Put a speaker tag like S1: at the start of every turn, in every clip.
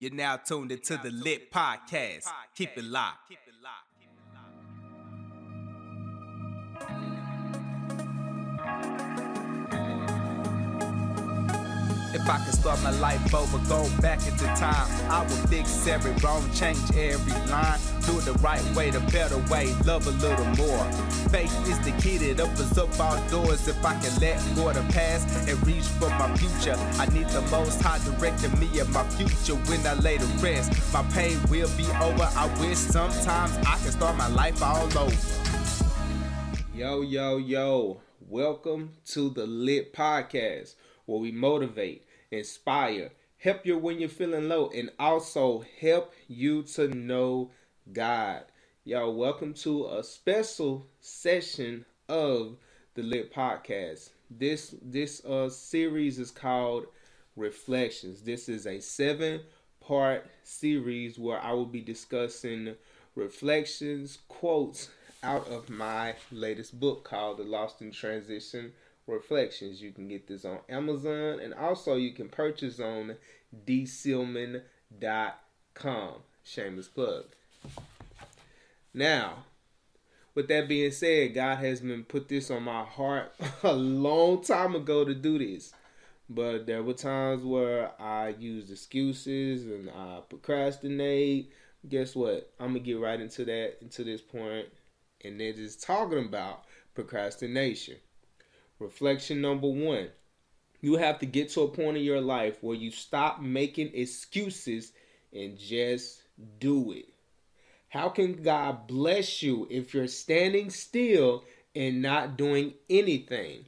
S1: You're now tuned into the Lit Podcast. Keep it locked. If I could start my life over, go back into time, I would fix every wrong, change every line, do it the right way, the better way, love a little more. Faith is the key that opens up all doors. If I can let go of the past and reach for my future, I need the most high directing me and my future when I lay to rest. My pain will be over. I wish sometimes I could start my life all over. Yo, yo, yo. Welcome to the Lit Podcast where we motivate, inspire, help you when you're feeling low, and also help you to know God. Y'all, welcome to a special session of the Lit Podcast. This this uh series is called Reflections. This is a seven part series where I will be discussing reflections, quotes out of my latest book called The Lost in Transition Reflections. You can get this on Amazon and also you can purchase on dsilmon.com. Shameless plug. Now, with that being said, God has been put this on my heart a long time ago to do this. But there were times where I used excuses and I procrastinate. Guess what? I'm gonna get right into that into this point, and it is talking about procrastination. Reflection number one you have to get to a point in your life where you stop making excuses and just do it. How can God bless you if you're standing still and not doing anything?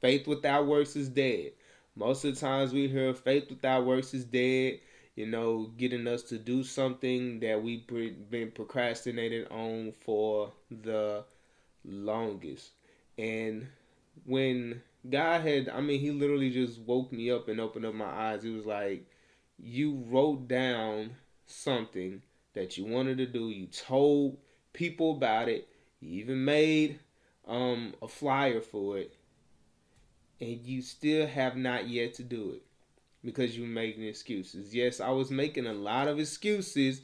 S1: Faith without works is dead. Most of the times we hear faith without works is dead, you know, getting us to do something that we've been procrastinating on for the longest. And when God had, I mean, He literally just woke me up and opened up my eyes. It was like, you wrote down something that you wanted to do. You told people about it. You even made um, a flyer for it. And you still have not yet to do it because you're making excuses. Yes, I was making a lot of excuses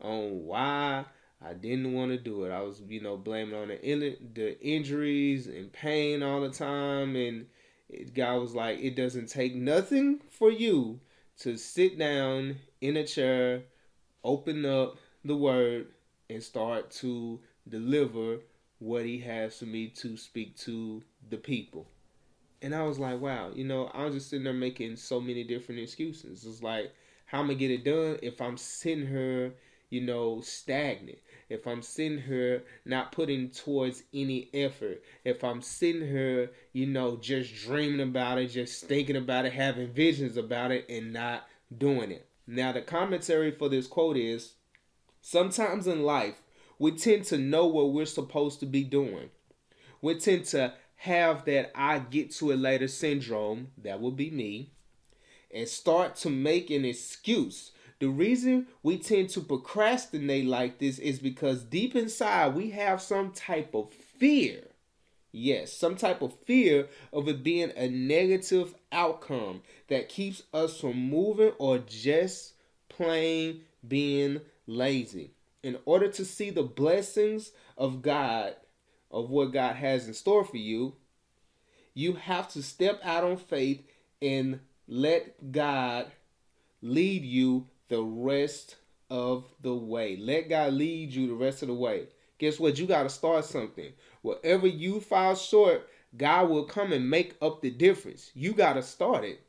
S1: on why I didn't want to do it. I was, you know, blaming on the the injuries and pain all the time, and it, God was like, "It doesn't take nothing for you to sit down in a chair, open up the Word, and start to deliver what He has for me to speak to the people." And I was like, "Wow, you know, I was just sitting there making so many different excuses. It's like, how am I gonna get it done if I'm sitting here?" you know, stagnant, if I'm sitting here not putting towards any effort, if I'm sitting here, you know, just dreaming about it, just thinking about it, having visions about it, and not doing it. Now, the commentary for this quote is sometimes in life, we tend to know what we're supposed to be doing. We tend to have that I get to it later syndrome, that will be me, and start to make an excuse the reason we tend to procrastinate like this is because deep inside we have some type of fear. Yes, some type of fear of it being a negative outcome that keeps us from moving or just plain being lazy. In order to see the blessings of God, of what God has in store for you, you have to step out on faith and let God lead you the rest of the way. Let God lead you the rest of the way. Guess what? You got to start something. Whatever you fall short, God will come and make up the difference. You got to start it.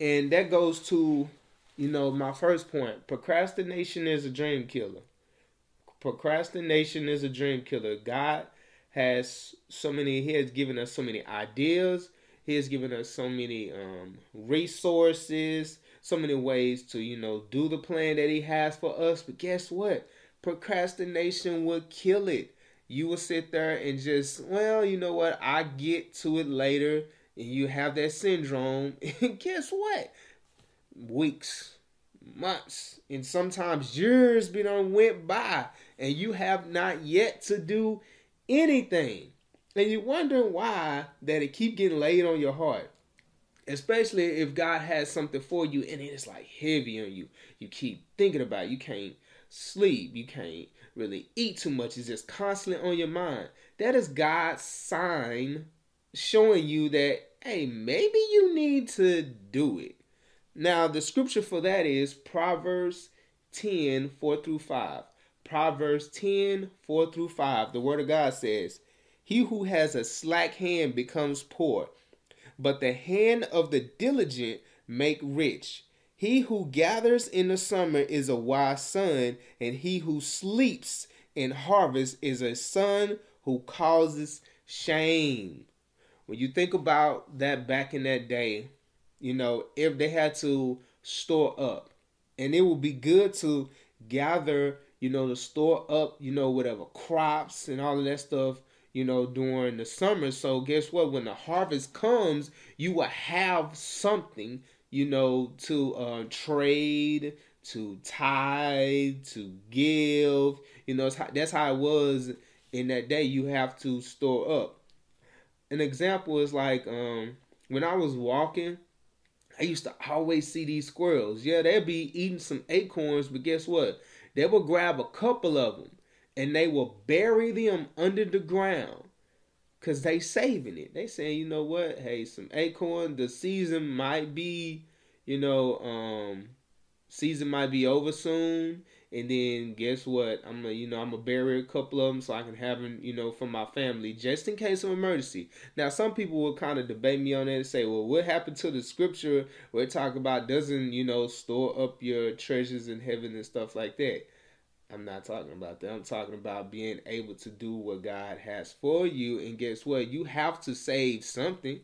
S1: And that goes to, you know, my first point. Procrastination is a dream killer. Procrastination is a dream killer. God has so many, He has given us so many ideas. He has given us so many um, resources so many ways to, you know, do the plan that he has for us. But guess what? Procrastination will kill it. You will sit there and just, well, you know what? I get to it later. And you have that syndrome. And guess what? Weeks, months, and sometimes years been on went by. And you have not yet to do anything. And you're wondering why that it keep getting laid on your heart. Especially if God has something for you and it's like heavy on you. You keep thinking about it. You can't sleep. You can't really eat too much. It's just constantly on your mind. That is God's sign showing you that, hey, maybe you need to do it. Now, the scripture for that is Proverbs 10 4 through 5. Proverbs 10 4 through 5. The word of God says, He who has a slack hand becomes poor, but the hand of the diligent make rich. He who gathers in the summer is a wise son, and he who sleeps in harvest is a son who causes shame. When you think about that back in that day, you know, if they had to store up, and it would be good to gather, you know, to store up, you know, whatever crops and all of that stuff, you know, during the summer. So guess what? When the harvest comes, you will have something, you know, to uh, trade, to tithe, to give. You know, that's how it was in that day. You have to store up. An example is like um, when I was walking I used to always see these squirrels. Yeah, they'd be eating some acorns, but guess what? They would grab a couple of them and they will bury them under the ground because they saving it. They saying, you know what? Hey, some acorn. The season might be, you know, um, season might be over soon, and then guess what? I'm gonna, you know, I'm gonna bury a couple of them so I can have them, you know, for my family just in case of emergency. Now, some people will kind of debate me on that and say, well, what happened to the scripture where it talk about doesn't, you know, store up your treasures in heaven and stuff like that? I'm not talking about that. I'm talking about being able to do what God has for you. And guess what? You have to save something.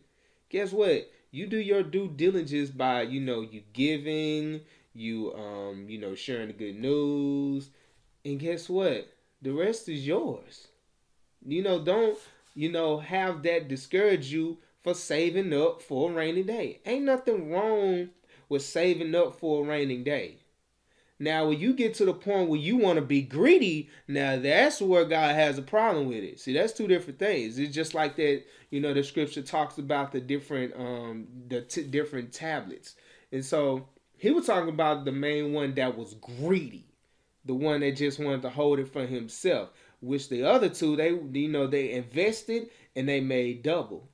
S1: Guess what? You do your due diligence by, you know, you giving, you um you know sharing the good news and guess what the rest is yours you know don't you know have that discourage you for saving up for a rainy day ain't nothing wrong with saving up for a rainy day now when you get to the point where you want to be greedy now that's where god has a problem with it see that's two different things it's just like that you know the scripture talks about the different um the t- different tablets and so he was talking about the main one that was greedy, the one that just wanted to hold it for himself. Which the other two, they you know they invested and they made double.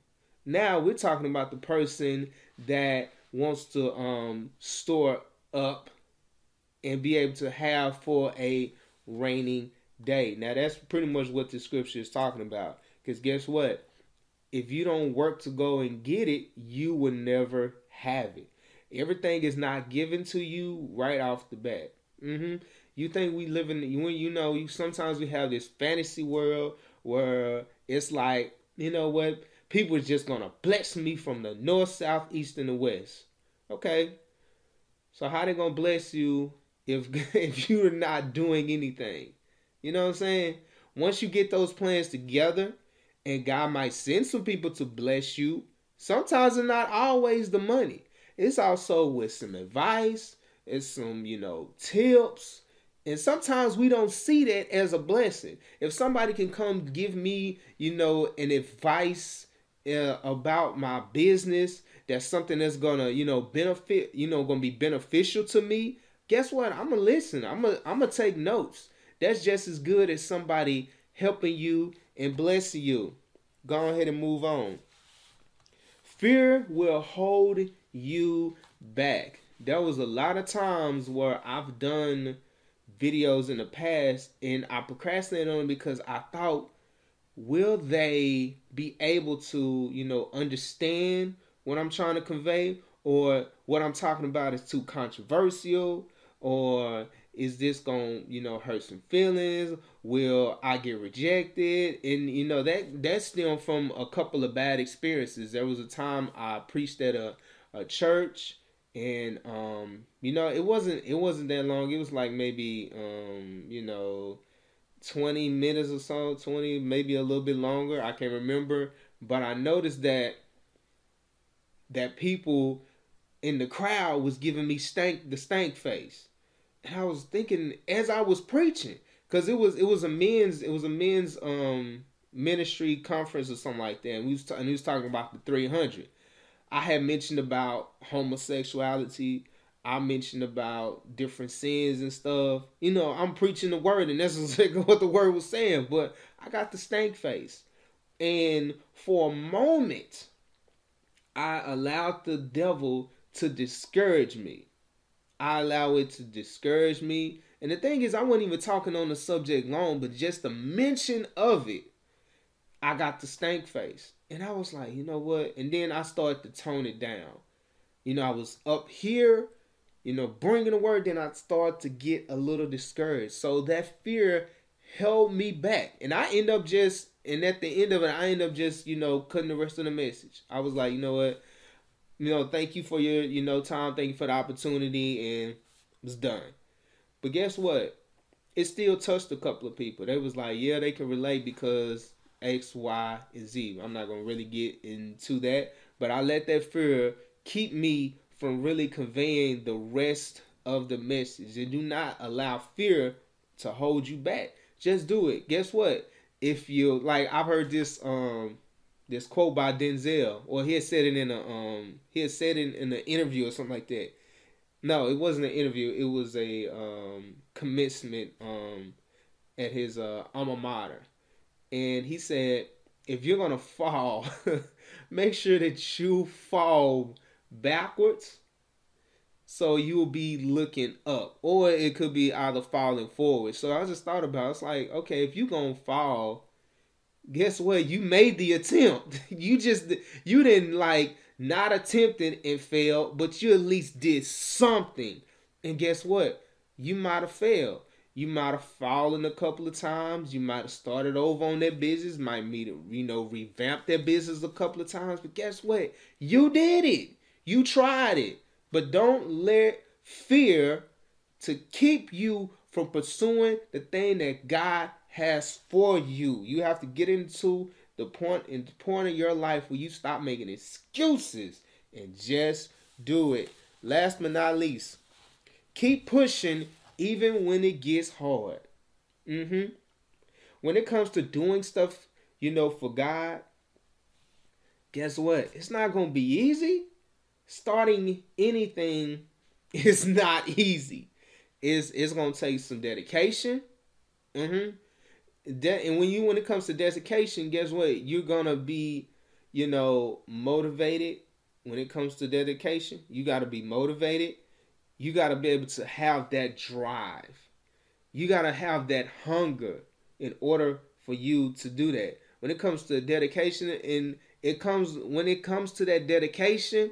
S1: Now we're talking about the person that wants to um, store up and be able to have for a raining day. Now that's pretty much what the scripture is talking about. Because guess what? If you don't work to go and get it, you will never have it. Everything is not given to you right off the bat. Mm-hmm. You think we live in when you know you sometimes we have this fantasy world where it's like you know what people just gonna bless me from the north, south, east, and the west. Okay, so how they gonna bless you if if you're not doing anything? You know what I'm saying? Once you get those plans together, and God might send some people to bless you. Sometimes it's not always the money. It's also with some advice, it's some, you know, tips. And sometimes we don't see that as a blessing. If somebody can come give me, you know, an advice uh, about my business, that's something that's gonna, you know, benefit, you know, gonna be beneficial to me. Guess what? I'm gonna listen. I'm gonna, I'm gonna take notes. That's just as good as somebody helping you and blessing you. Go ahead and move on. Fear will hold you back. There was a lot of times where I've done videos in the past and I procrastinated on because I thought, will they be able to, you know, understand what I'm trying to convey? Or what I'm talking about is too controversial? Or is this to you know hurt some feelings? Will i get rejected? And you know that that stemmed from a couple of bad experiences. There was a time i preached at a a church and um you know it wasn't it wasn't that long. It was like maybe um you know 20 minutes or so 20 maybe a little bit longer. I can't remember. But i noticed that that people in the crowd was giving me stank the stank face and i was thinking as i was preaching because it was it was a men's it was a men's um ministry conference or something like that and we was, t- and he was talking about the 300 I had mentioned about homosexuality. I mentioned about different sins and stuff. You know, I'm preaching the word, and that's exactly what the word was saying. But I got the stank face, and for a moment, I allowed the devil to discourage me. I allow it to discourage me. And the thing is, I wasn't even talking on the subject long, but just the mention of it, I got the stank face. And I was like, you know what? And then I started to tone it down. You know, I was up here, you know, bringing the word, then I started to get a little discouraged. So that fear held me back. And I end up just, and at the end of it, I end up just, you know, cutting the rest of the message. I was like, you know what? You know, thank you for your, you know, time. Thank you for the opportunity. And it's done. But guess what? It still touched a couple of people. They was like, yeah, they can relate because X, Y, and Z. I'm not gonna really get into that, but I let that fear keep me from really conveying the rest of the message. And do not allow fear to hold you back. Just do it. Guess what? If you like, I've heard this um this quote by Denzel, or he had said it in a um he had said it in an interview or something like that. No, it wasn't an interview. It was a um commencement um at his uh, alma mater and he said, if you're gonna fall, make sure that you fall backwards so you will be looking up or it could be either falling forward so i just thought about it. it's like okay if you're gonna fall guess what you made the attempt you just you didn't like not attempting and failed but you at least did something and guess what you might have failed you might have fallen a couple of times. You might have started over on that business. Might meet, you know, revamp their business a couple of times. But guess what? You did it. You tried it. But don't let fear to keep you from pursuing the thing that God has for you. You have to get into the point in the point of your life where you stop making excuses and just do it. Last but not least, keep pushing even when it gets hard. Mm-hmm. When it comes to doing stuff, you know, for God, guess what? It's not gonna be easy. Starting anything is not easy. It's it's gonna take some dedication. Mm-hmm. And when you when it comes to dedication, guess what? You're gonna be, you know, motivated. When it comes to dedication, you got to be motivated you got to be able to have that drive. You got to have that hunger in order for you to do that. When it comes to dedication and it comes when it comes to that dedication,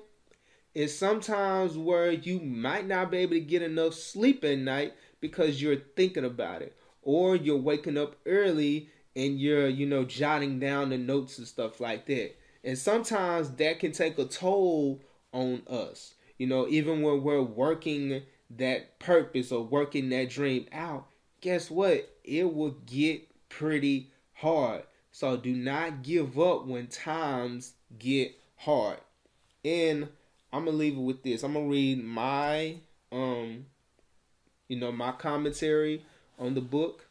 S1: it's sometimes where you might not be able to get enough sleep at night because you're thinking about it or you're waking up early and you're you know jotting down the notes and stuff like that. And sometimes that can take a toll on us. You know, even when we're working that purpose or working that dream out, guess what? It will get pretty hard. So do not give up when times get hard. And I'm gonna leave it with this. I'm gonna read my um you know my commentary on the book.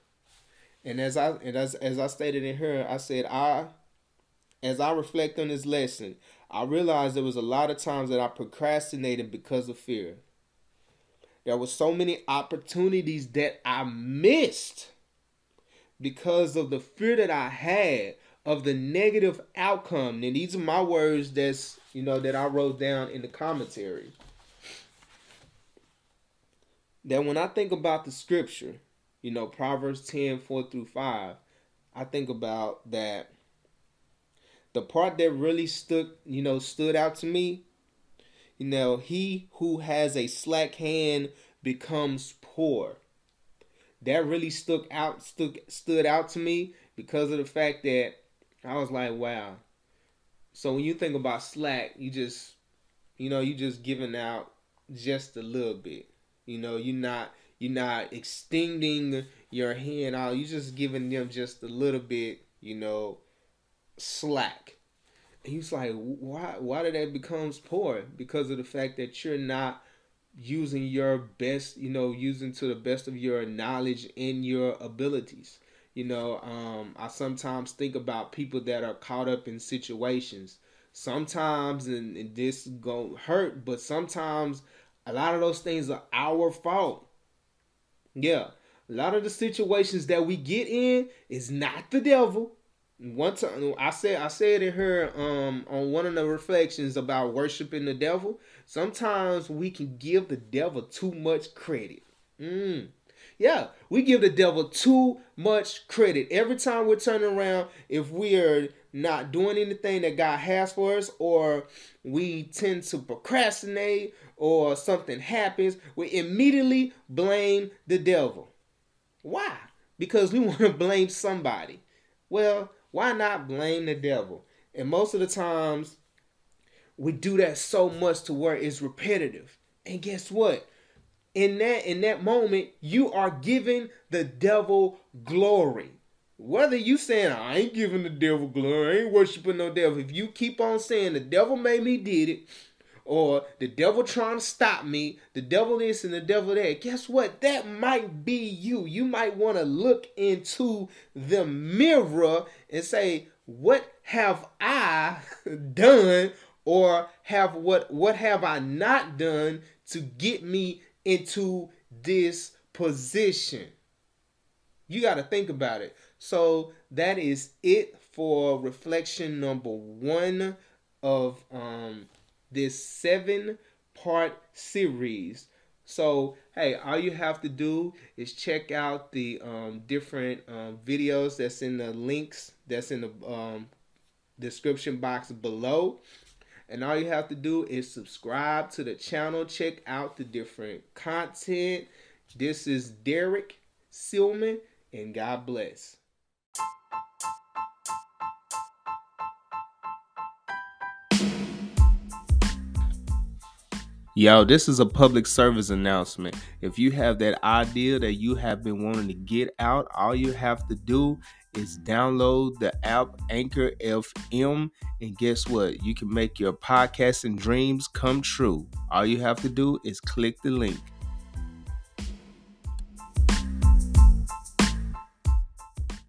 S1: And as I and as as I stated in here, I said I as I reflect on this lesson, I realized there was a lot of times that I procrastinated because of fear. There were so many opportunities that I missed because of the fear that I had of the negative outcome. And these are my words that's you know that I wrote down in the commentary. That when I think about the scripture, you know, Proverbs 10, 4 through 5, I think about that the part that really stood, you know, stood out to me, you know, he who has a slack hand becomes poor. That really stuck out stood stood out to me because of the fact that I was like, wow. So when you think about slack, you just you know, you just giving out just a little bit. You know, you're not you're not extending your hand out. You're just giving them just a little bit, you know, slack. And he's like, why why did that becomes poor? Because of the fact that you're not using your best, you know, using to the best of your knowledge and your abilities. You know, um, I sometimes think about people that are caught up in situations. sometimes and, and this go hurt, but sometimes a lot of those things are our fault. Yeah. A lot of the situations that we get in is not the devil. One time I said I said in her um on one of the reflections about worshiping the devil. Sometimes we can give the devil too much credit. Mm. Yeah, we give the devil too much credit. Every time we're turning around, if we are not doing anything that God has for us, or we tend to procrastinate, or something happens, we immediately blame the devil. Why? Because we want to blame somebody. Well, why not blame the devil? And most of the times, we do that so much to where it's repetitive. And guess what? In that in that moment, you are giving the devil glory. Whether you saying I ain't giving the devil glory, I ain't worshiping no devil. If you keep on saying the devil made me did it, or the devil trying to stop me, the devil this and the devil that, guess what? That might be you. You might want to look into the mirror and say, What have I done? Or have what what have I not done to get me into this position? You got to think about it. So that is it for reflection number one of um this seven part series. So, hey, all you have to do is check out the um, different um, videos that's in the links that's in the um, description box below. And all you have to do is subscribe to the channel, check out the different content. This is Derrick Silmon, and God bless. Yo, this is a public service announcement. If you have that idea that you have been wanting to get out, all you have to do is download the app Anchor FM. And guess what? You can make your podcasting dreams come true. All you have to do is click the link.